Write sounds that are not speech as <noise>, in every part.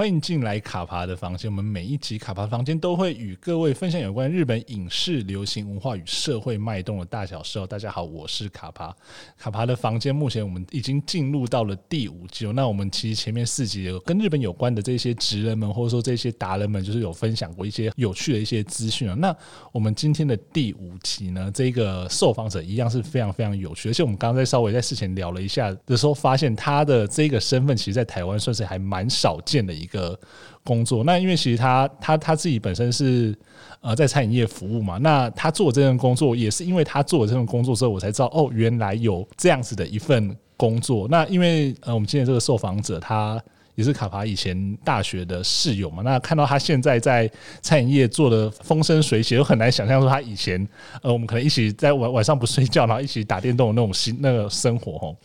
欢迎进来卡帕的房间。我们每一集卡帕房间都会与各位分享有关日本影视、流行文化与社会脉动的大小事哦。大家好，我是卡帕。卡帕的房间目前我们已经进入到了第五集。哦那我们其实前面四集有跟日本有关的这些职人们，或者说这些达人们，就是有分享过一些有趣的一些资讯啊。那我们今天的第五集呢，这个受访者一样是非常非常有趣，而且我们刚刚在稍微在事前聊了一下的时候，发现他的这个身份，其实在台湾算是还蛮少见的一个工作。那因为其实他他他自己本身是呃在餐饮业服务嘛，那他做这份工作也是因为他做了这份工作之后，我才知道哦，原来有这样子的一份工作。那因为呃我们今天这个受访者他。也是卡帕以前大学的室友嘛，那看到他现在在餐饮业做的风生水起，又很难想象说他以前，呃，我们可能一起在晚晚上不睡觉，然后一起打电动的那种心那个生活哦。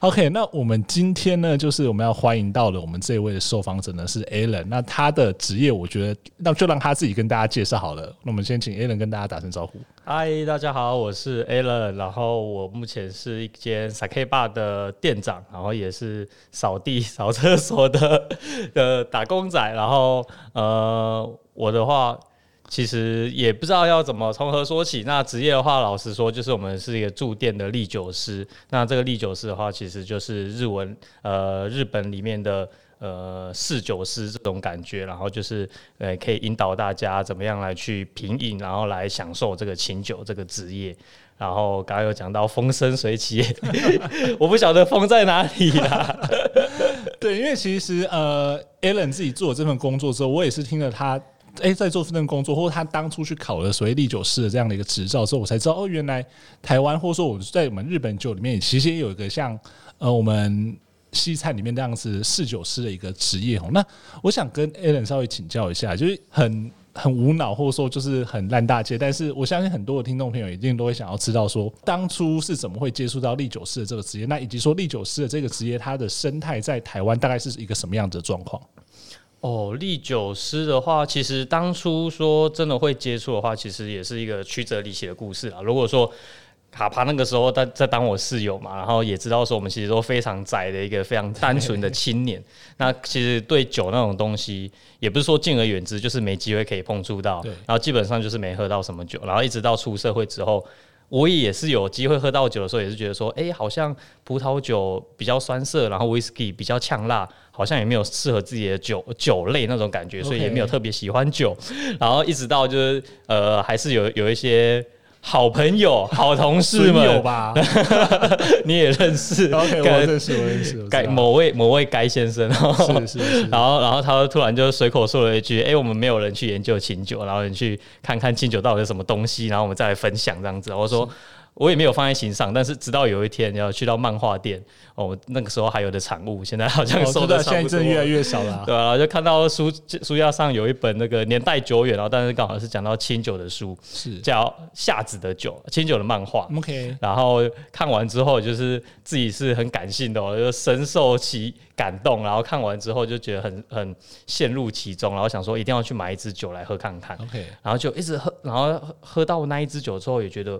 OK，那我们今天呢，就是我们要欢迎到了我们这位的受访者呢是 Alan，那他的职业我觉得那就让他自己跟大家介绍好了。那我们先请 Alan 跟大家打声招呼。嗨，大家好，我是 Alan，然后我目前是一间 sakeba 的店长，然后也是扫地扫厕所我的 <laughs> 的打工仔，然后呃，我的话其实也不知道要怎么从何说起。那职业的话，老实说，就是我们是一个驻店的唎酒师。那这个唎酒师的话，其实就是日文呃日本里面的。呃，侍酒师这种感觉，然后就是呃，可以引导大家怎么样来去品饮，然后来享受这个清酒这个职业。然后刚刚有讲到风生水起，<laughs> 我不晓得风在哪里啦。对，因为其实呃，Alan 自己做这份工作之后，我也是听了他哎在做这份工作，或者他当初去考了所谓立酒师的这样的一个执照之后，我才知道哦，原来台湾或者说我在我们日本酒里面，其实也有一个像呃我们。西餐里面这样子侍酒师的一个职业哦，那我想跟 Alan 稍微请教一下，就是很很无脑或者说就是很烂大街，但是我相信很多的听众朋友一定都会想要知道说，当初是怎么会接触到立九师的这个职业，那以及说立九师的这个职业它的生态在台湾大概是一个什么样的状况？哦，立九师的话，其实当初说真的会接触的话，其实也是一个曲折离奇的故事啊。如果说卡帕那个时候在在当我室友嘛，然后也知道说我们其实都非常宅的一个非常单纯的青年。<laughs> 那其实对酒那种东西，也不是说敬而远之，就是没机会可以碰触到。然后基本上就是没喝到什么酒。然后一直到出社会之后，我也是有机会喝到酒的时候，也是觉得说，哎，好像葡萄酒比较酸涩，然后威士忌比较呛辣，好像也没有适合自己的酒酒类那种感觉，所以也没有特别喜欢酒。然后一直到就是呃，还是有有一些。好朋友、<laughs> 好同事们，有吧？<laughs> 你也认识？<laughs> OK，我认识，我认识。该某位某位该先生，是是是。然后然后他突然就随口说了一句：“哎、欸，我们没有人去研究清酒，然后你去看看清酒到底是什么东西，然后我们再来分享这样子。”我说。我也没有放在心上，但是直到有一天要去到漫画店哦，那个时候还有的产物，现在好像收的、哦、现在真的越来越少了、啊，对、啊？就看到书书架上有一本那个年代久远，然后但是刚好是讲到清酒的书，是叫《夏子的酒》清酒的漫画。OK，然后看完之后就是自己是很感性的、哦，就深受其感动，然后看完之后就觉得很很陷入其中，然后想说一定要去买一支酒来喝看看。OK，然后就一直喝，然后喝到那一支酒之后也觉得。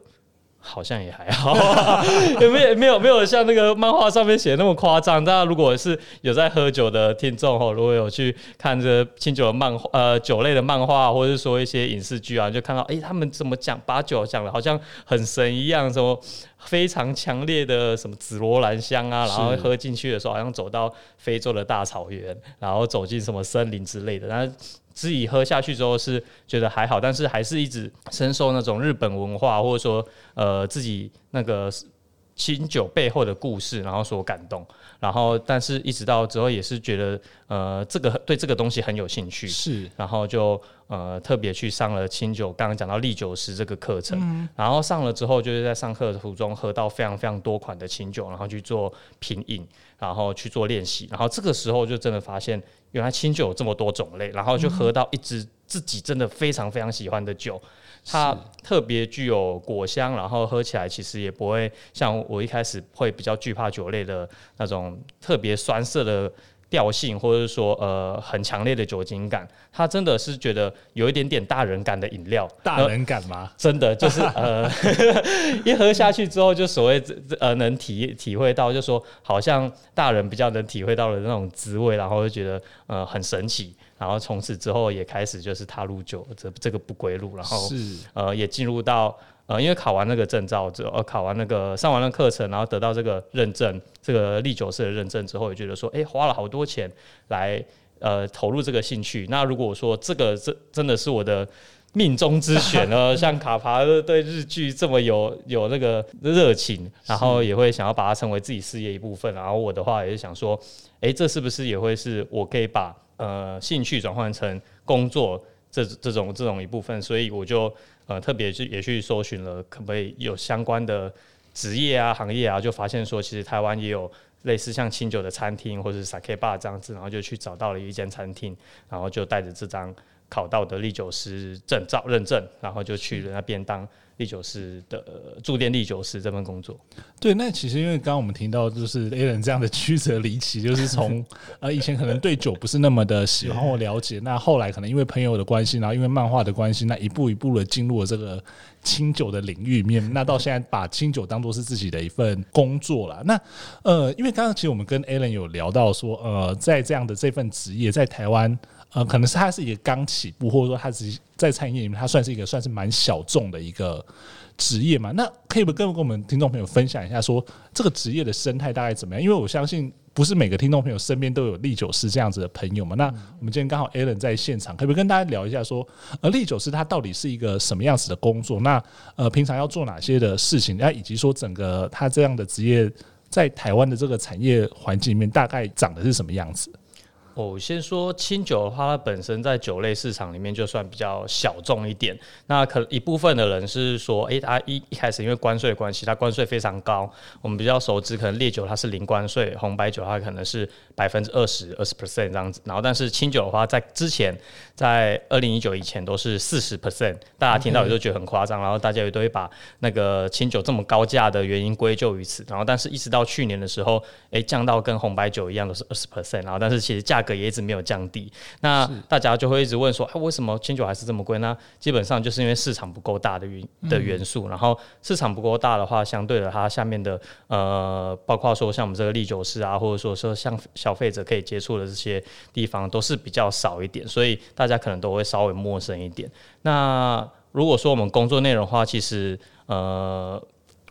好像也还好，<laughs> 也没有没有没有像那个漫画上面写的那么夸张。大家如果是有在喝酒的听众吼，如果有去看这清酒的漫画，呃，酒类的漫画，或者是说一些影视剧啊，就看到哎、他们怎么讲把酒讲的好像很神一样，什么非常强烈的什么紫罗兰香啊，然后喝进去的时候好像走到非洲的大草原，然后走进什么森林之类的，然后。自己喝下去之后是觉得还好，但是还是一直深受那种日本文化或者说呃自己那个清酒背后的故事，然后所感动。然后，但是一直到之后也是觉得呃这个对这个东西很有兴趣，是，然后就呃特别去上了清酒，刚刚讲到唎酒师这个课程，嗯，然后上了之后就是在上课的途中喝到非常非常多款的清酒，然后去做品饮，然后去做练习，然后这个时候就真的发现。原来清酒有这么多种类，然后就喝到一支自己真的非常非常喜欢的酒，它特别具有果香，然后喝起来其实也不会像我一开始会比较惧怕酒类的那种特别酸涩的调性，或者是说呃很强烈的酒精感，它真的是觉得有一点点大人感的饮料。大人感吗？真的就是呃，<laughs> 一喝下去之后，就所谓呃能体体会到，就说好像大人比较能体会到的那种滋味，然后就觉得呃很神奇。然后从此之后也开始就是踏入酒这这个不归路，然后是呃也进入到呃因为考完那个证照之后，呃考完那个上完了课程，然后得到这个认证，这个唎酒师的认证之后，也觉得说，哎，花了好多钱来呃投入这个兴趣。那如果说这个这真的是我的命中之选呢，<laughs> 像卡帕对日剧这么有有那个热情，然后也会想要把它成为自己事业一部分。然后我的话也是想说，哎，这是不是也会是我可以把呃，兴趣转换成工作这这种这种一部分，所以我就呃特别去也去搜寻了，可不可以有相关的职业啊、行业啊，就发现说其实台湾也有类似像清酒的餐厅或者是 Sake Bar 这样子，然后就去找到了一间餐厅，然后就带着这张考到的唎酒师证照认证，然后就去了那边当。唎酒师的驻店唎酒师这份工作，对，那其实因为刚刚我们听到就是 Alan 这样的曲折离奇，就是从 <laughs> 呃以前可能对酒不是那么的喜欢或了解，那后来可能因为朋友的关系，然后因为漫画的关系，那一步一步的进入了这个清酒的领域里面，那到现在把清酒当做是自己的一份工作了。那呃，因为刚刚其实我们跟 Alan 有聊到说，呃，在这样的这份职业在台湾。呃，可能是他是一个刚起步，或者说他只是在餐饮业里面，他算是一个算是蛮小众的一个职业嘛。那可以不跟跟我们听众朋友分享一下说，说这个职业的生态大概怎么样？因为我相信不是每个听众朋友身边都有唎酒师这样子的朋友嘛。那我们今天刚好 Alan 在现场，可不可以跟大家聊一下说，呃，唎酒师他到底是一个什么样子的工作？那呃，平常要做哪些的事情？那以及说整个他这样的职业在台湾的这个产业环境里面，大概长的是什么样子？哦，先说清酒的话，它本身在酒类市场里面就算比较小众一点。那可一部分的人是说，诶，它一一开始因为关税关系，它关税非常高。我们比较熟知，可能烈酒它是零关税，红白酒它可能是百分之二十、二十 percent 这样子。然后，但是清酒的话，在之前，在二零一九以前都是四十 percent，大家听到也都觉得很夸张。然后大家也都会把那个清酒这么高价的原因归咎于此。然后，但是一直到去年的时候，诶，降到跟红白酒一样都是二十 percent。然后，但是其实价格也一直没有降低，那大家就会一直问说，哎，为什么清酒还是这么贵那？基本上就是因为市场不够大的元的元素，然后市场不够大的话，相对的它下面的呃，包括说像我们这个利酒师啊，或者说说像消费者可以接触的这些地方，都是比较少一点，所以大家可能都会稍微陌生一点。那如果说我们工作内容的话，其实呃。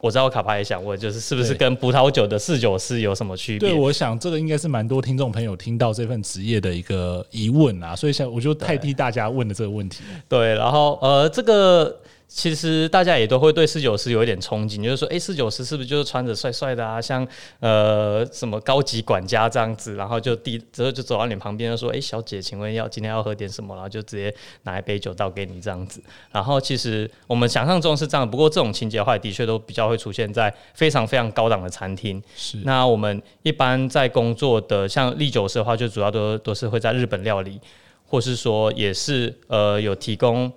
我知道卡帕也想问，就是是不是跟葡萄酒的侍酒师有什么区别？对，我想这个应该是蛮多听众朋友听到这份职业的一个疑问啊，所以想我就代替大家问的这个问题。对，然后呃，这个。其实大家也都会对侍酒师有一点憧憬，就是说，哎，侍酒师是不是就是穿着帅帅的啊，像呃什么高级管家这样子，然后就递之后就走到你旁边，就说，哎，小姐，请问要今天要喝点什么？然后就直接拿一杯酒倒给你这样子。然后其实我们想象中是这样，不过这种情节的话，的确都比较会出现在非常非常高档的餐厅。是。那我们一般在工作的像立酒师的话，就主要都都是会在日本料理，或是说也是呃有提供。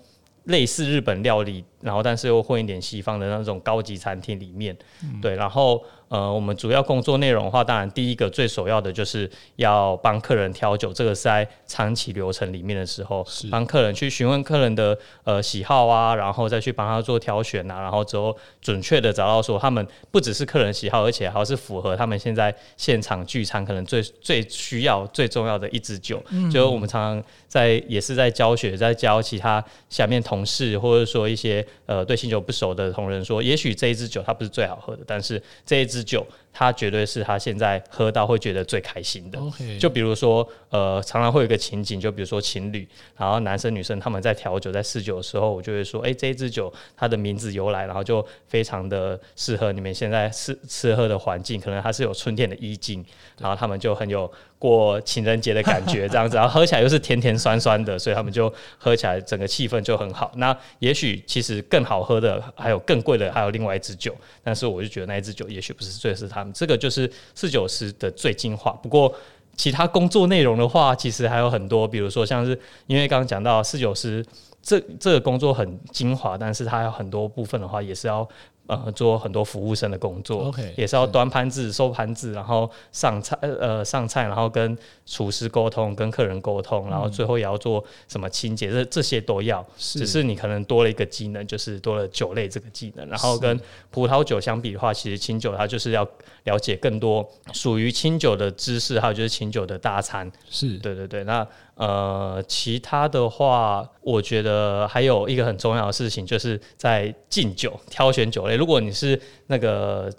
类似日本料理，然后但是又混一点西方的那种高级餐厅里面，对，然后。呃，我们主要工作内容的话，当然第一个最首要的就是要帮客人挑酒，这个是在长期流程里面的时候，帮客人去询问客人的呃喜好啊，然后再去帮他做挑选啊，然后之后准确的找到说他们不只是客人喜好，而且还是符合他们现在现场聚餐可能最 <laughs> 最需要最重要的一支酒。嗯，就我们常常在也是在教学，在教其他下面同事或者说一些呃对新酒不熟的同仁说，也许这一支酒它不是最好喝的，但是这一支。酒，他绝对是他现在喝到会觉得最开心的。就比如说，呃，常常会有一个情景，就比如说情侣，然后男生女生他们在调酒、在试酒的时候，我就会说，哎、欸，这一支酒它的名字由来，然后就非常的适合你们现在吃吃喝的环境，可能它是有春天的意境，然后他们就很有。过情人节的感觉这样子，然后喝起来又是甜甜酸酸的，所以他们就喝起来整个气氛就很好。那也许其实更好喝的还有更贵的，还有另外一支酒，但是我就觉得那一支酒也许不是最适合这个就是四九师的最精华。不过其他工作内容的话，其实还有很多，比如说像是因为刚刚讲到四九师这这个工作很精华，但是它有很多部分的话也是要呃，做很多服务生的工作，OK，也是要端盘子、收盘子，然后上菜，呃，上菜，然后跟厨师沟通，跟客人沟通，然后最后也要做什么清洁，这这些都要。是只是你可能多了一个技能，就是多了酒类这个技能。然后跟葡萄酒相比的话，其实清酒它就是要了解更多属于清酒的知识，还有就是清酒的大餐。是对对对。那呃，其他的话，我觉得呃还有一个很重要的事情，就是在敬酒、挑选酒类。如果你是那个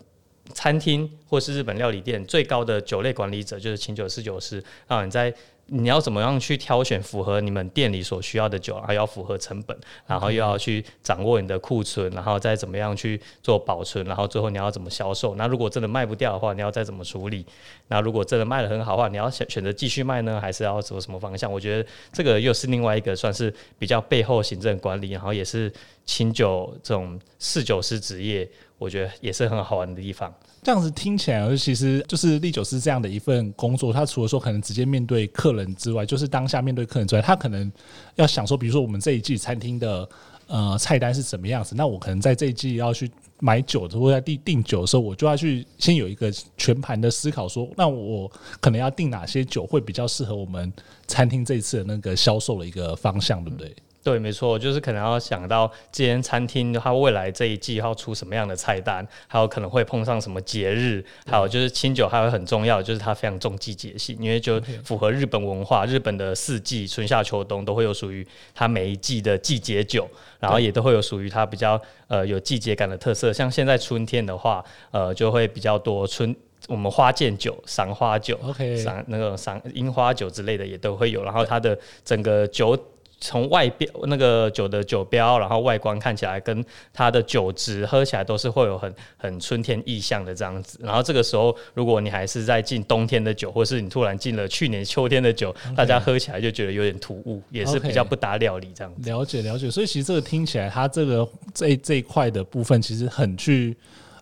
餐厅或是日本料理店最高的酒类管理者，就是请酒侍酒师，啊你在。你要怎么样去挑选符合你们店里所需要的酒，还要符合成本，然后又要去掌握你的库存，然后再怎么样去做保存，然后最后你要怎么销售？那如果真的卖不掉的话，你要再怎么处理？那如果真的卖得很好的话，你要选选择继续卖呢，还是要走什么方向？我觉得这个又是另外一个算是比较背后行政管理，然后也是清酒这种侍酒师职业，我觉得也是很好玩的地方。这样子听起来，而其实就是唎酒师这样的一份工作。他除了说可能直接面对客人之外，就是当下面对客人之外，他可能要想说，比如说我们这一季餐厅的呃菜单是什么样子，那我可能在这一季要去买酒或者在订订酒的时候，我就要去先有一个全盘的思考说，说那我可能要订哪些酒会比较适合我们餐厅这一次的那个销售的一个方向，对不对？对，没错，就是可能要想到这间餐厅它未来这一季要出什么样的菜单，还有可能会碰上什么节日，还有就是清酒还有很重要，就是它非常重季节性，因为就符合日本文化，日本的四季春夏秋冬都会有属于它每一季的季节酒，然后也都会有属于它比较呃有季节感的特色。像现在春天的话，呃就会比较多春我们花见酒、赏花酒、赏那个赏樱花酒之类的也都会有，然后它的整个酒。从外表那个酒的酒标，然后外观看起来跟它的酒质喝起来都是会有很很春天意象的这样子。然后这个时候，如果你还是在进冬天的酒，或是你突然进了去年秋天的酒，Okay. 大家喝起来就觉得有点突兀，也是比较不搭料理这样子。Okay. 了解了解，所以其实这个听起来，它这个这这一块的部分，其实很去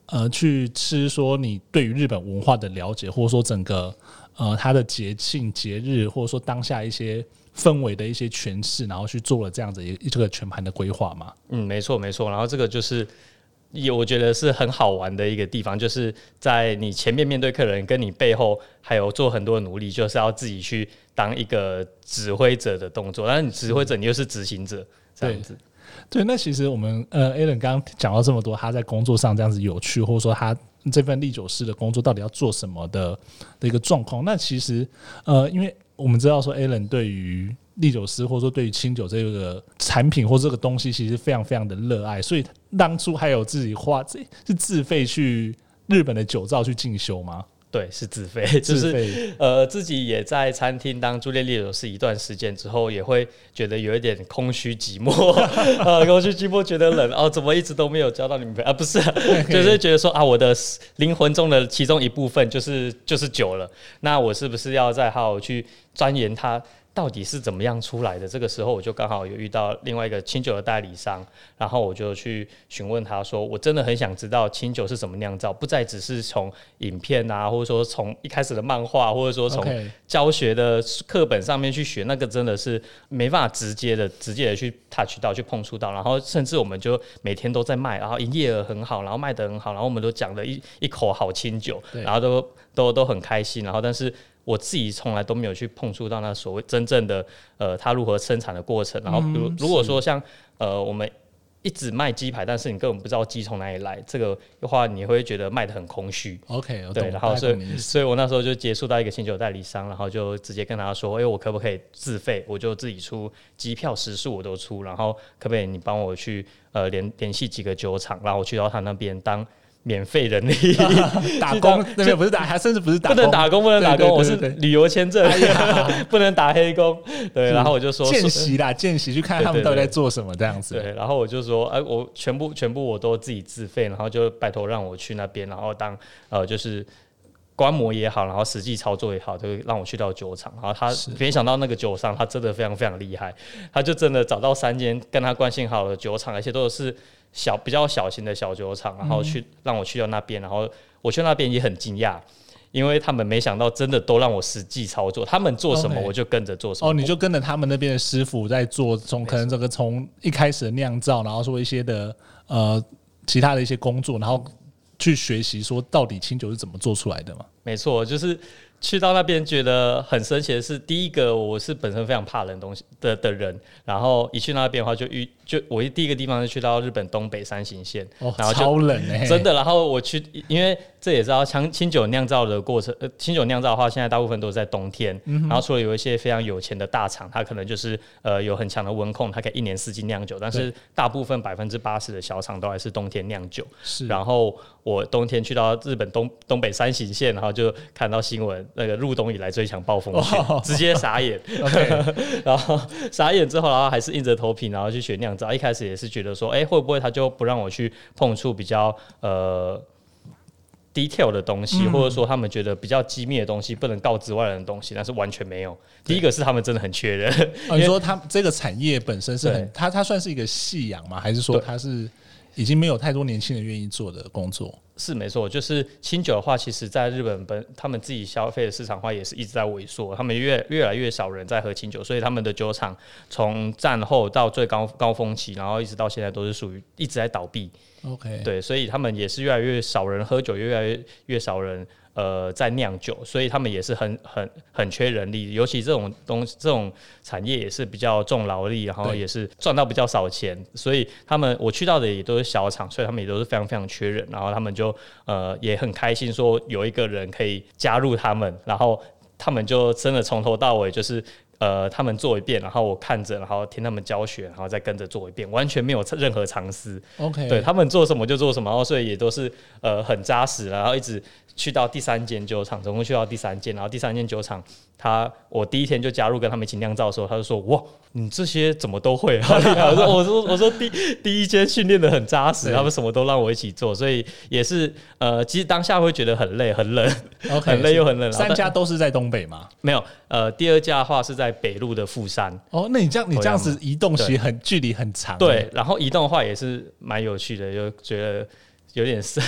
呃去吃说你对于日本文化的了解，或者说整个呃它的节庆节日，或者说当下一些。氛围的一些诠释，然后去做了这样子一这个全盘的规划嘛。嗯，没错没错。然后这个就是，有我觉得是很好玩的一个地方，就是在你前面面对客人，跟你背后还有做很多的努力，就是要自己去当一个指挥者的动作。但是你指挥者，你又是执行者，这样子。对，那其实我们呃，Alan 刚刚讲到这么多，他在工作上这样子有趣，或者说他这份唎酒师的工作到底要做什么的的一个状况。那其实呃，因为我们知道说，Alan 对于利酒师或者说对于清酒这个产品或这个东西，其实非常非常的热爱，所以当初还有自己花是自费去日本的酒造去进修吗？对，是自费，就是呃自己也在餐厅当驻店唎酒师一段时间之后，也会觉得有一点空虚寂寞，<laughs> 呃，空虚寂寞，觉得冷哦，怎么一直都没有交到女朋友啊？不是，就是觉得说啊，我的灵魂中的其中一部分就是就是酒了，那我是不是要再好好去钻研它？到底是怎么样出来的？这个时候我就刚好有遇到另外一个清酒的代理商，然后我就去询问他说：“我真的很想知道清酒是怎么酿造，不再只是从影片啊，或者说从一开始的漫画，或者说从教学的课本上面去学，那个真的是没办法直接的、直接的去 touch 到、去碰触到。然后甚至我们就每天都在卖，然后营业额很好，然后卖得很好，然后我们都讲了一一口好清酒，然后都都都很开心。然后但是。我自己从来都没有去碰触到那所谓真正的呃，它如何生产的过程。然后，比如如果说像呃，我们一直卖鸡排，但是你根本不知道鸡从哪里来，这个的话你会觉得卖的很空虚。OK，对，然后所以所以我那时候就接触到一个星球代理商，然后就直接跟他说：“哎，我可不可以自费？我就自己出机票、食宿我都出，然后可不可以你帮我去呃联联系几个酒厂，然后我去到他那边当。”免费人力 <laughs> 打工，<laughs> 那边不是打，还甚至不是打工，不能打工，不能打工，我是旅游签证，<laughs> 不能打黑工。对，然后我就说见习啦，见习去看他们到底在做什么这样子。对，然后我就说，哎，我全部全部我都自己自费，然后就拜托让我去那边，然后当呃就是观摩也好，然后实际操作也好，就让我去到酒厂。然后他没想到那个酒商他真的非常非常厉害，他就真的找到三间跟他关系好的酒厂，而且都是。小比较小型的小酒厂，然后去让我去到那边，然后我去那边也很惊讶，因为他们没想到真的都让我实际操作，他们做什么我就跟着做什么。哦，你就跟着他们那边的师傅在做，从可能这个从一开始的酿造，然后说一些的呃其他的一些工作，然后去学习说到底清酒是怎么做出来的嘛？没错，就是。去到那边觉得很神奇的是，第一个我是本身非常怕冷东西的的人，然后一去那边的话就遇就我一第一个地方是去到日本东北三行县，哦，然后超冷哎，真的，然后我去，因为这也知道清清酒酿造的过程，呃，清酒酿造的话，现在大部分都是在冬天，嗯、然后除了有一些非常有钱的大厂，它可能就是呃有很强的温控，它可以一年四季酿酒，但是大部分百分之八十的小厂都还是冬天酿酒，是，然后我冬天去到日本东东北三行县，然后就看到新闻。那个入冬以来最强暴风雪，oh, 直接傻眼。<laughs> <laughs> 然后傻眼之后，然后还是硬着头皮，然后去学酿造。一开始也是觉得说，哎、欸，会不会他就不让我去碰触比较呃 detail 的东西，嗯、或者说他们觉得比较机密的东西不能告知外人的东西？但是完全没有。第一个是他们真的很缺人。<laughs> 哦、你说他这个产业本身是很，他他算是一个夕阳吗？还是说他是已经没有太多年轻人愿意做的工作？是没错，就是清酒的话，其实在日本本他们自己消费的市场化也是一直在萎缩，他们越越来越少人在喝清酒，所以他们的酒厂从战后到最高高峰期，然后一直到现在都是属于一直在倒闭。OK，对，所以他们也是越来越少人喝酒，越来越越少人。呃，在酿酒，所以他们也是很很很缺人力，尤其这种东西，这种产业也是比较重劳力，然后也是赚到比较少钱，所以他们我去到的也都是小厂，所以他们也都是非常非常缺人，然后他们就呃也很开心说有一个人可以加入他们，然后他们就真的从头到尾就是。呃，他们做一遍，然后我看着，然后听他们教学，然后再跟着做一遍，完全没有任何常识。OK，对他们做什么就做什么，然后所以也都是呃很扎实，然后一直去到第三间酒厂，总共去到第三间，然后第三间酒厂。他我第一天就加入跟他们一起酿造的时候，他就说：“哇，你这些怎么都会？”我说：“我说我说第第一间训练的很扎实，他们什么都让我一起做，所以也是呃，其实当下会觉得很累，很冷，okay, 很累又很冷。三家都是在东北吗？没有，呃，第二家的话是在北路的富山。哦，那你这样你这样子移动其实很距离很长。对，然后移动的话也是蛮有趣的，就觉得。有点生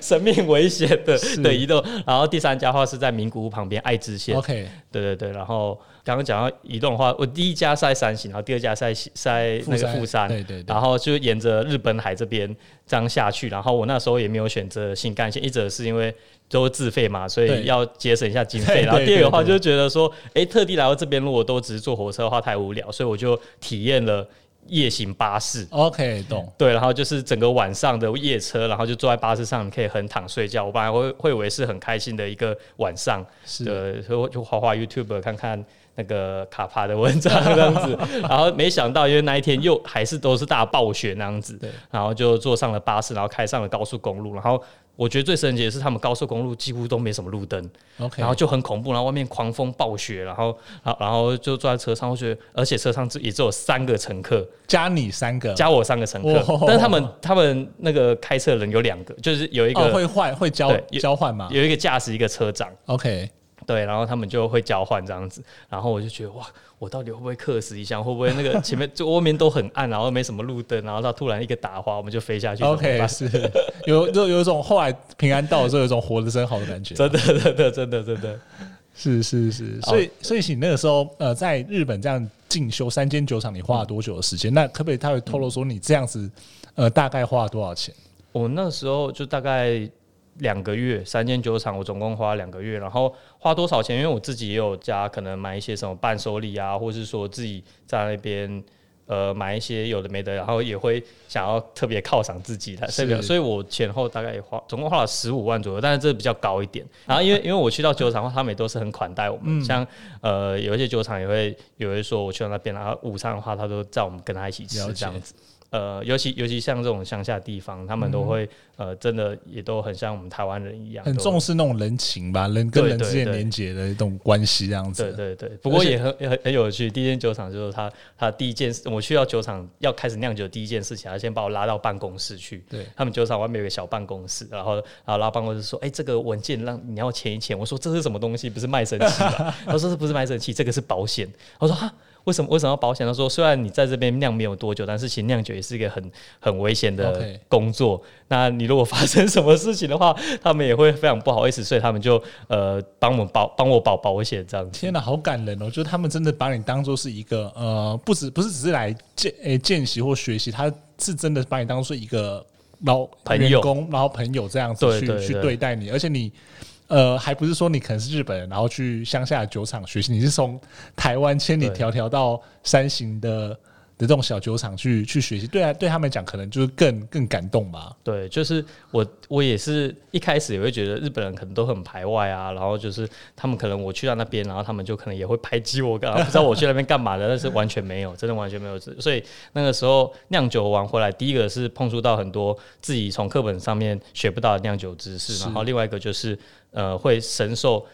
生命危险的的移动，然后第三家的话是在名古屋旁边爱知县。OK，对对对，然后刚刚讲到移动的话，我第一家是在山形，然后第二家是在在那个富山，对对对，然后就沿着日本海这边这样下去，然后我那时候也没有选择新干线，一则是因为都自费嘛，所以要节省一下经费，然后第二个的话就觉得说，哎，特地来到这边，如果都只是坐火车的话太无聊，所以我就体验了。夜行巴士，OK，懂。对，然后就是整个晚上的夜车，然后就坐在巴士上，你可以横躺睡觉。我本来会会以为是很开心的一个晚上，是的，所以我就滑滑 YouTube 看看那个卡帕的文章这样子，<laughs> 然后没想到因为那一天又还是都是大暴雪那样子，然后就坐上了巴士，然后开上了高速公路，然后。我觉得最神奇的是，他们高速公路几乎都没什么路灯，Okay. 然后就很恐怖，然后外面狂风暴雪，然后，然后就坐在车上，我觉得，而且车上只也只有三个乘客，加你三个，加我三个乘客，oh. 但是他们他们那个开车的人有两个，就是有一个、oh, 会换会交交换嘛？有一个驾驶，一个车长，OK。对，然后他们就会交换这样子，然后我就觉得哇，我到底会不会克死一下？会不会那个前面就外面都很暗，然后没什么路灯，然后他突然一个打滑，我们就飞下去？OK，<laughs> 是有就有一种后来平安到的时候，有一种活得真好的感觉。真的，真的，真的，真的，是是是。所以，所以你那个时候呃，在日本这样进修三间酒厂，你花了多久的时间？嗯、那可不可以他会透露说你这样子呃，大概花了多少钱？我那时候就大概。两个月，三间酒厂，我总共花两个月，然后花多少钱？因为我自己也有家，可能买一些什么伴手礼啊，或者是说自己在那边呃买一些有的没的，然后也会想要特别犒赏自己的，所以所以我前后大概也花总共花了十五万左右，但是这比较高一点。然后因为因为我去到酒厂的话，他们也都是很款待我们，嗯、像呃有一些酒厂也会有人说我去到那边，然后午餐的话，他都叫我们跟他一起吃这样子。呃，尤其尤其像这种乡下地方，他们都会、嗯、呃，真的也都很像我们台湾人一样，很重视那种人情吧，人跟人之间连接的一种关系这样子。对对对，不过也很且很很有趣。第一间酒厂就是他他第一件事，我去到酒厂要开始酿酒，第一件事情，他先把我拉到办公室去。对，他们酒厂外面有个小办公室，然后然后拉办公室说：“哎、欸，这个文件让你要签一签。”我说：“这是什么东西？不是卖身契吧？” <laughs> 他说：“这不是卖身契，这个是保险。”我说：“哈。”为什么为什么要保险？他说，虽然你在这边酿没有多久，但是其实酿酒也是一个很很危险的工作。那你如果发生什么事情的话，<laughs> 他们也会非常不好意思，所以他们就呃帮我们保帮我保保险这样子。天哪，好感人哦！就是他们真的把你当做是一个呃，不止不是只是来见诶见习或学习，他是真的把你当做一个老朋友然后朋友这样子去去对待你，而且你呃还不是说你可能是日本人，然后去乡下的酒厂学习，你是从台湾千里迢迢到山形的。的这种小酒厂去去学习，对啊，对他们讲可能就是更更感动吧。对，就是我我也是一开始也会觉得日本人可能都很排外啊，然后就是他们可能我去到那边，然后他们就可能也会排挤我，干不知道我去那边干嘛的，但是完全没有，真的完全没有。所以那个时候酿酒完回来，第一个是碰触到很多自己从课本上面学不到的酿酒知识，然后另外一个就是呃会深受。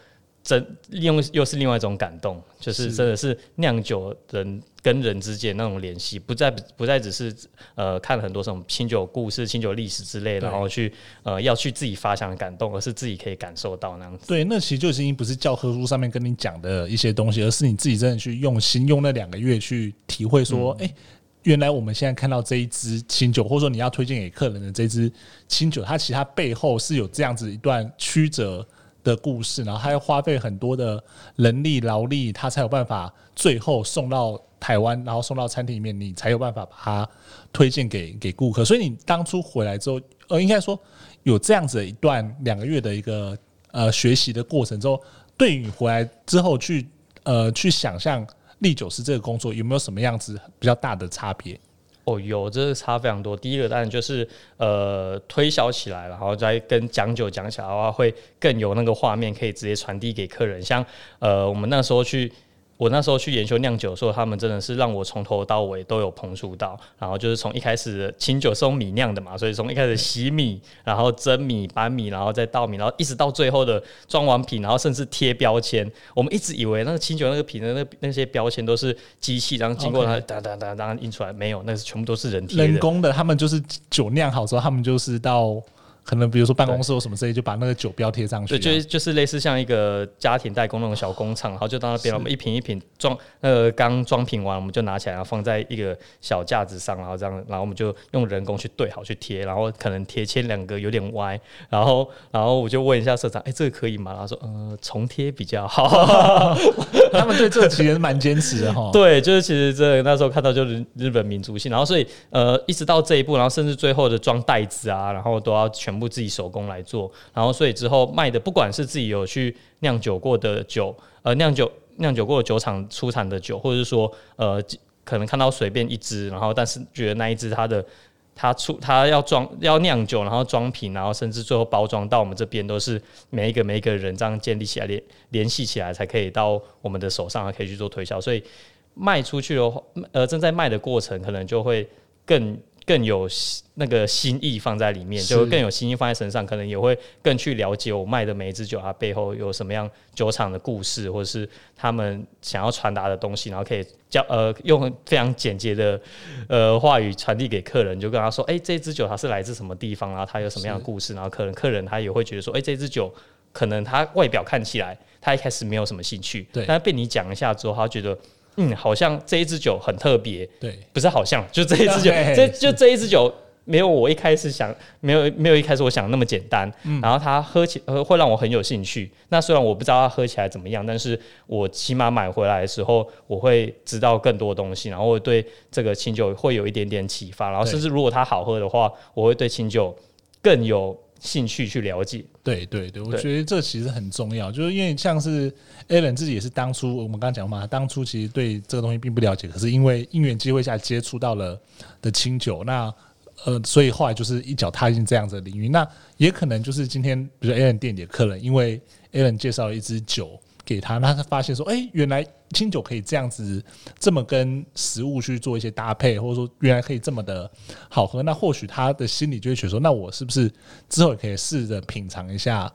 真用又是另外一种感动，就是真的是酿酒人跟人之间那种联系，不再不再只是呃看了很多什么清酒故事、清酒历史之类的，然后去呃要去自己发想的感动，而是自己可以感受到那样子。对，那其实就已经不是教科书上面跟你讲的一些东西，而是你自己真的去用心用那两个月去体会，说，哎、嗯。欸，原来我们现在看到这一支清酒，或者说你要推荐给客人的这支清酒，它其实它背后是有这样子一段曲折的故事，然后他要花费很多的人力劳力，他才有办法最后送到台湾，然后送到餐厅里面，你才有办法把它推荐给给顾客。所以你当初回来之后，呃，应该说有这样子的一段两个月的一个呃学习的过程之后，对你回来之后去呃去想象唎酒师这个工作，有没有什么样子比较大的差别？哦，有，这是差非常多。第一个当然就是呃推销起来，然后再跟讲酒讲起来的话，会更有那个画面可以直接传递给客人。像呃我们那时候去。我那时候去研修酿酒的时候，他们真的是让我从头到尾都有碰触到。然后就是从一开始清酒是用米酿的嘛，所以从一开始洗米，然后蒸米、搬米，然后再倒米，然后一直到最后的装完瓶，然后甚至贴标签。我们一直以为那个清酒那个瓶的那那些标签都是机器，然后经过它哒哒哒哒印出来，没有，那是全部都是人贴。人工的。他们就是酒酿好之后，他们就是到。可能比如说办公室或什么之类，就把那个酒标贴上去。对，就是就是类似像一个家庭代工那种小工厂，然后就到那边，我们一瓶一瓶装，那个刚装瓶完，我们就拿起来，然后放在一个小架子上，然后这样，然后我们就用人工去对好去贴，然后可能贴签两个有点歪，然后 <laughs> 然后我就问一下社长，哎、欸，这个可以吗？然后说，呃，重贴比较好。他们对这个其实蛮坚持的哈。对，就是其实这那时候看到就是日本民族性，然后所以呃一直到这一步，然后甚至最后的装袋子啊，然后都要全。全部自己手工来做，然后所以之后卖的，不管是自己有去酿酒过的酒，呃，酿酒酿酒过的酒厂出产的酒，或者是说，呃，可能看到随便一支，然后但是觉得那一支它的它出它要装要酿酒，然后装瓶，然后甚至最后包装到我们这边，都是每一个每一个人这样建立起来联联系起来，才可以到我们的手上，可以去做推销。所以卖出去的话，呃，正在卖的过程，可能就会更。更有那个心意放在里面，就更有心意放在身上，可能也会更去了解我卖的每一支酒，它背后有什么样酒厂的故事，或者是他们想要传达的东西，然后可以教呃用非常简洁的呃话语传递给客人，就跟他说，哎、欸，这支酒它是来自什么地方，然后它有什么样的故事，然后可能客人他也会觉得说，哎、欸，这支酒可能他外表看起来他一开始没有什么兴趣，但是被你讲一下之后，他觉得。嗯，好像这一支酒很特别，对，不是好像，就这一支酒，这就这一支酒没有我一开始想，没有没有一开始我想的那么简单，嗯，然后它喝起呃会让我很有兴趣。那虽然我不知道它喝起来怎么样，但是我起码买回来的时候，我会知道更多东西，然后我对这个清酒会有一点点启发，然后甚至如果它好喝的话，我会对清酒更有。兴趣去了解，对对对，我觉得这其实很重要，就是因为像是 Alan 自己也是当初我们刚刚讲嘛，当初其实对这个东西并不了解，可是因为因缘机会下接触到了的清酒，那呃，所以后来就是一脚踏进这样子的领域，那也可能就是今天比如 Alan 店里的客人，因为 Alan 介绍了一支酒。给他，那他发现说，哎、原来清酒可以这样子，这么跟食物去做一些搭配，或者说原来可以这么的好喝，那或许他的心里就会觉得说，那我是不是之后也可以试着品尝一下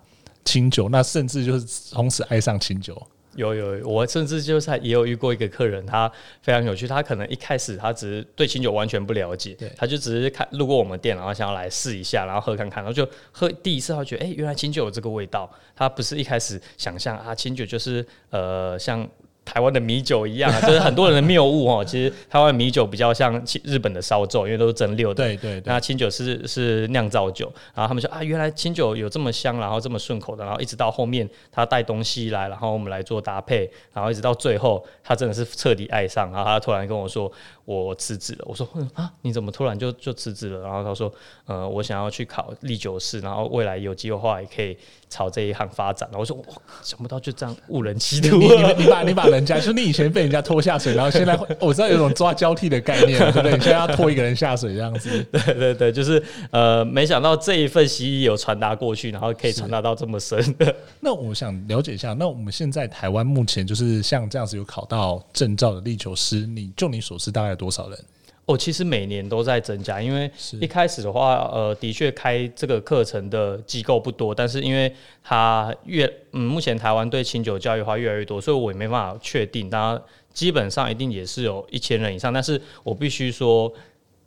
清酒？那甚至就是从此爱上清酒。有有，我甚至就是也有遇过一个客人，他非常有趣。他可能一开始他只是对清酒完全不了解，他就只是看路过我们店，然后想要来试一下，然后喝看看，然后就喝第一次，他觉得哎、欸，原来清酒有这个味道。他不是一开始想象啊，清酒就是呃像台湾的米酒一样啊，<laughs> 就是很多人的谬误哦。其实台湾米酒比较像日本的烧酒，因为都是蒸馏的。对对对。那清酒是是酿造酒，然后他们说啊，原来清酒有这么香，然后这么顺口的，然后一直到后面他带东西来，然后我们来做搭配，然后一直到最后，他真的是彻底爱上，然后他突然跟我说我辞职了。我说啊，你怎么突然就就辞职了？然后他说呃，我想要去考唎酒师，然后未来有机会的话也可以朝这一行发展。然后我说我，想不到就这样误人 <laughs> 歧途。你你把你把人家就你以前被人家拖下水，然后现在我知道有种抓交替的概念，对不对？你现在要拖一个人下水这样子，<laughs> 对对对，就是呃，没想到这一份心意有传达过去，然后可以传达到这么深。那我想了解一下，那我们现在台湾目前就是像这样子有考到证照的力求师，你就你所知大概有多少人？哦，其实每年都在增加，因为一开始的话，呃，的确开这个课程的机构不多，但是因为它越嗯，目前台湾对清酒教育化越来越多，所以我也没办法确定，当然基本上一定也是有一千人以上，但是我必须说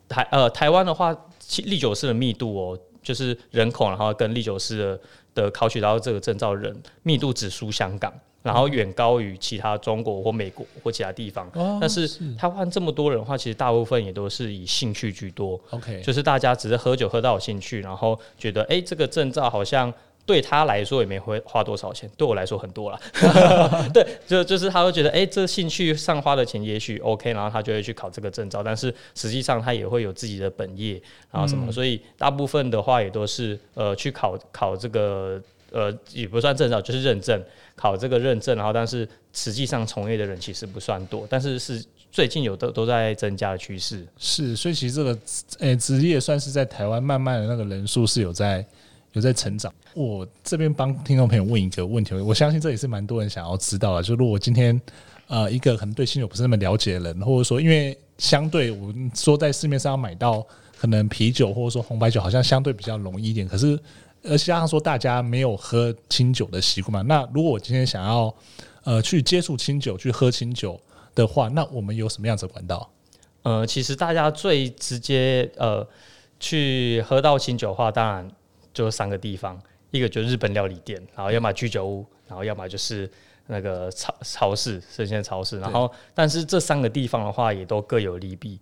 台呃台湾的话，唎酒师的密度哦，就是人口，然后跟唎酒师的的考取到这个证照人密度只输香港。然后远高于其他中国或美国或其他地方，哦、但是台湾这么多人的话，其实大部分也都是以兴趣居多。OK，就是大家只是喝酒喝到有兴趣，然后觉得哎，这个证照好像对他来说也没会花多少钱，对我来说很多了。<laughs> 对，就就是他会觉得哎，这兴趣上花的钱也许 OK，然后他就会去考这个证照，但是实际上他也会有自己的本业，然后什么，嗯、所以大部分的话也都是呃去考考这个。呃，也不算证照，就是认证，考这个认证，然后但是实际上从业的人其实不算多，但是是最近有的都在增加的趋势。是，所以其实这个诶职业算是在台湾慢慢的那个人数是有在有在成长。我这边帮听众朋友问一个问题，我相信这也是蛮多人想要知道的，就如果今天呃一个可能对新酒不是那么了解的人，或者说因为相对我们说在市面上要买到可能啤酒或者说红白酒，好像相对比较容易一点，可是。而加上说，大家没有喝清酒的习惯嘛。那如果我今天想要呃去接触清酒，去喝清酒的话，那我们有什么样子的管道？呃，其实大家最直接呃去喝到清酒的话，当然就三个地方，一个就是日本料理店，然后要么居酒屋，然后要么就是那个超超市，生鲜超市。然后，但是这三个地方的话，也都各有利弊。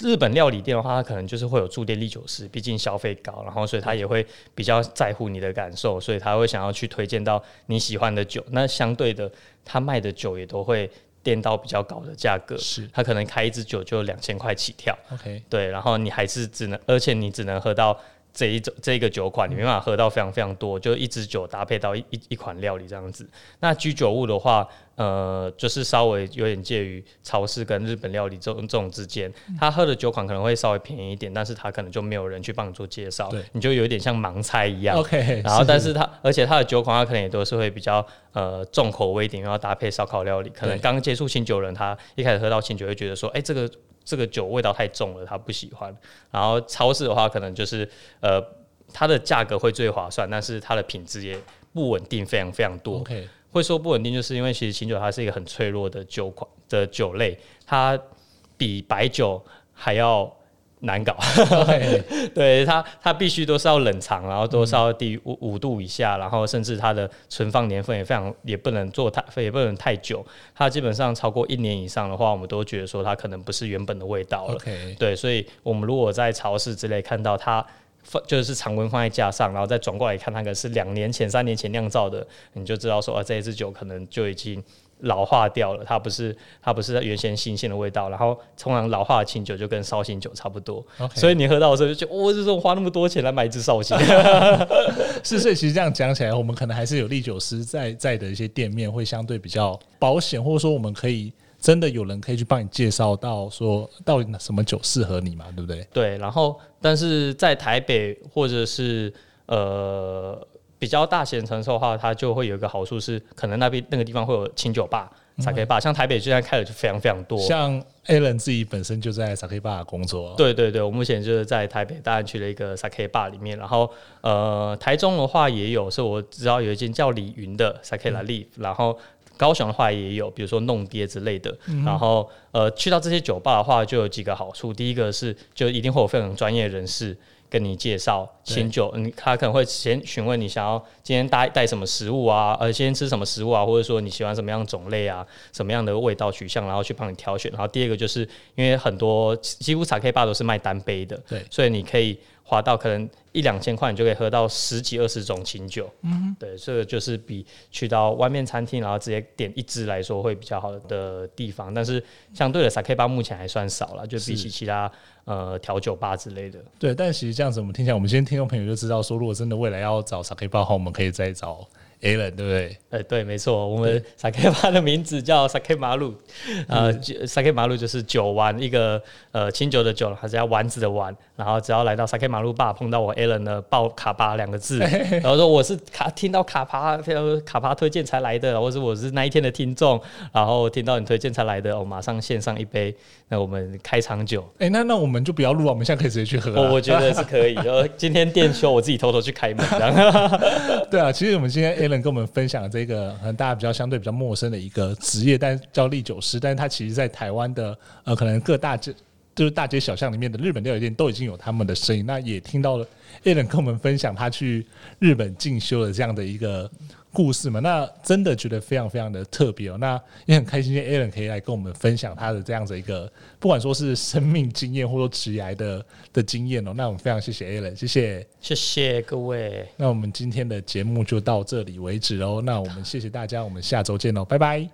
日本料理店的话，他可能就是会有驻店唎酒师，毕竟消费高，然后所以他也会比较在乎你的感受，所以他会想要去推荐到你喜欢的酒。那相对的，他卖的酒也都会垫到比较高的价格，是他可能开一支酒就两千块起跳。OK，对，然后你还是只能，而且你只能喝到。这一种这一个酒款，你没办法喝到非常非常多，就一支酒搭配到一一一款料理这样子。那居酒屋的话，呃，就是稍微有点介于超市跟日本料理这种这种之间。他喝的酒款可能会稍微便宜一点，但是他可能就没有人去帮你做介绍，你就有点像盲猜一样。OK，然后但是他而且他的酒款，他可能也都是会比较呃重口味一点，然后搭配烧烤料理。可能刚接触清酒人，他一开始喝到清酒会觉得说，哎，这个。这个酒味道太重了，他不喜欢。然后超市的话，可能就是呃，它的价格会最划算，但是它的品质也不稳定，非常非常多。Okay. 会说不稳定，就是因为其实琴酒它是一个很脆弱的酒款的酒类，它比白酒还要。难搞，<laughs> 对它，它必须都是要冷藏，然后都是要低于五五度以下，然后甚至它的存放年份也非常，也不能做太，也不能太久。它基本上超过一年以上的话，我们都觉得说它可能不是原本的味道了。对，所以我们如果在超市之类看到它放，就是常温放在架上，然后再转过来看，那个是两年前、三年前酿造的，你就知道说啊，这一支酒可能就已经。老化掉了，它不是它不是原先新鲜的味道，然后通常老化的清酒就跟绍兴酒差不多.所以你喝到的时候就觉得，我、哦、这种花那么多钱来买一支绍兴，<laughs> 是，所以其实这样讲起来，我们可能还是有利酒师在在的一些店面会相对比较保险，或者说我们可以真的有人可以去帮你介绍到说到底什么酒适合你嘛，对不对？对，然后但是在台北或者是呃。比较大型城市的话，它就会有一个好处是，可能那边那个地方会有清酒吧、Sake Bar，像台北现在开的就非常非常多。像 Alan 自己本身就在 Sake Bar 工作。对对对，我目前就是在台北大安区的一个 Sake Bar 里面，然后呃，台中的话也有，是我知道有一间叫李云的 Sake La Live，然后高雄的话也有，比如说弄爹之类的。然后呃，去到这些酒吧的话，就有几个好处，第一个是就一定会有非常专业人士。跟你介绍清酒，嗯，他可能会先询问你想要今天带带什么食物啊，呃，今天吃什么食物啊，或者说你喜欢什么样的种类啊，什么样的味道取向，然后去帮你挑选。然后第二个就是因为很多几乎 Sake Bar 都是卖单杯的，对，所以你可以。花到可能一两千块，你就可以喝到十几二十种清酒。嗯哼，对，这个就是比去到外面餐厅然后直接点一支来说会比较好的地方。但是相对的，Sake Bar 目前还算少了，就比起其他呃调酒吧之类的。对，但其实这样子我们听起来，我们今天听众朋友就知道说，如果真的未来要找 Sake Bar 的话，我们可以再找。Alan 对不对？呃，对，没错，我们 Sake Bar 的名字叫 Sake Maru，呃，Sake Maru 就是酒丸，一个呃清酒的酒，还是要丸子的丸。然后只要来到 Sake Maru Bar 碰到我 Alan 的报卡巴两个字，然后说我是卡听到卡巴卡巴推荐才来的，或者我是那一天的听众，然后听到你推荐才来的，我马上献上一杯，那我们开场酒。哎、欸，那那我们就不要录啊，我们现在可以直接去喝、啊。我我觉得是可以，<laughs> 呃今天店休，我自己偷偷去开门这样。对啊，其实我们今天 Alan 跟我们分享这个可能大家比较相对比较陌生的一个职业，但叫立酒师，但是他其实在台湾的呃可能各大街就是大街小巷里面的日本料理店都已经有他们的身影。那也听到了 Alan 跟我们分享他去日本进修的这样的一个。故事嘛，那真的觉得非常非常的特别哦。那也很开心，Alan 可以来跟我们分享他的这样子一个，不管说是生命经验或者职涯的的经验哦。那我们非常谢谢 Alan，谢谢，谢谢各位。那我们今天的节目就到这里为止哦。那我们谢谢大家，我们下周见喽，拜拜。